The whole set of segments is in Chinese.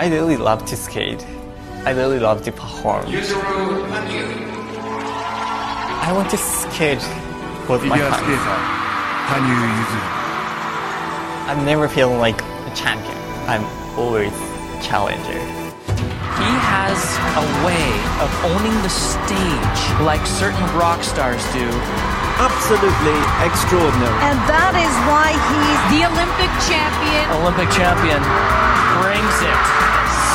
I really love to skate. I really love to perform. I want to skate with my hands. I'm never feeling like a champion. I'm always challenger. He has a way of owning the stage like certain rock stars do. Absolutely extraordinary. And that is why he's the Olympic champion. Olympic champion brings it.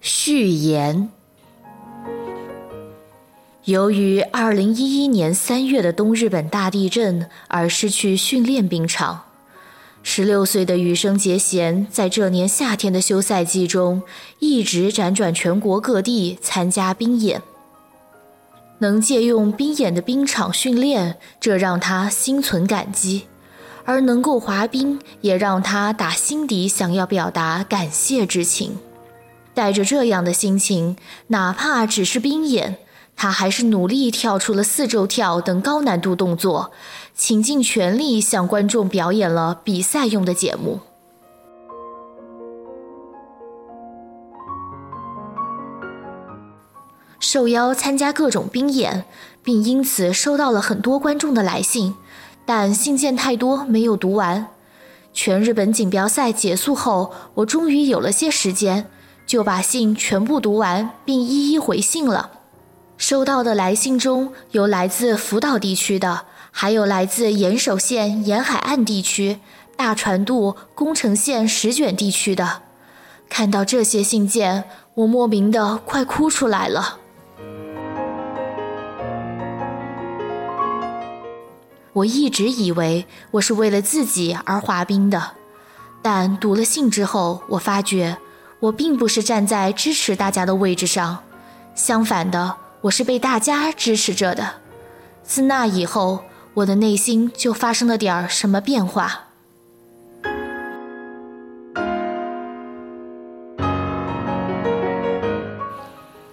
序言。由于2011年3月的东日本大地震而失去训练冰场，16岁的羽生结弦在这年夏天的休赛季中一直辗转全国各地参加冰演。能借用冰演的冰场训练，这让他心存感激；而能够滑冰，也让他打心底想要表达感谢之情。带着这样的心情，哪怕只是冰演，他还是努力跳出了四周跳等高难度动作，倾尽全力向观众表演了比赛用的节目。受邀参加各种冰演，并因此收到了很多观众的来信，但信件太多没有读完。全日本锦标赛结束后，我终于有了些时间，就把信全部读完，并一一回信了。收到的来信中有来自福岛地区的，还有来自岩手县沿海岸地区、大船渡、宫城县石卷地区的。看到这些信件，我莫名的快哭出来了。我一直以为我是为了自己而滑冰的，但读了信之后，我发觉我并不是站在支持大家的位置上，相反的，我是被大家支持着的。自那以后，我的内心就发生了点儿什么变化。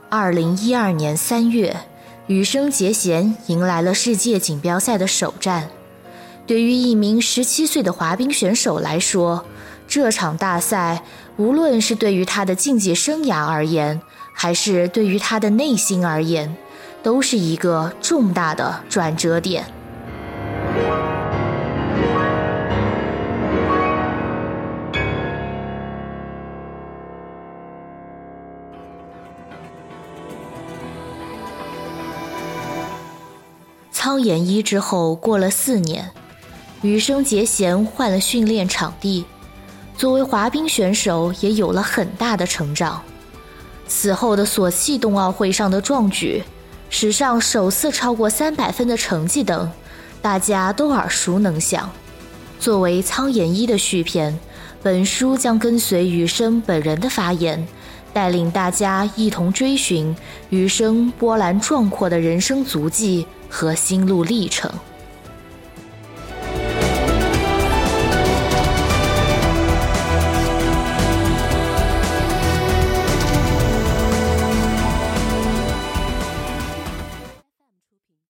二零一二年三月。羽生结弦迎来了世界锦标赛的首战。对于一名十七岁的滑冰选手来说，这场大赛无论是对于他的竞技生涯而言，还是对于他的内心而言，都是一个重大的转折点。苍岩一之后，过了四年，羽生结弦换了训练场地，作为滑冰选手也有了很大的成长。此后的索契冬奥会上的壮举，史上首次超过三百分的成绩等，大家都耳熟能详。作为苍岩一的续篇，本书将跟随羽生本人的发言，带领大家一同追寻羽生波澜壮阔的人生足迹和心路历程。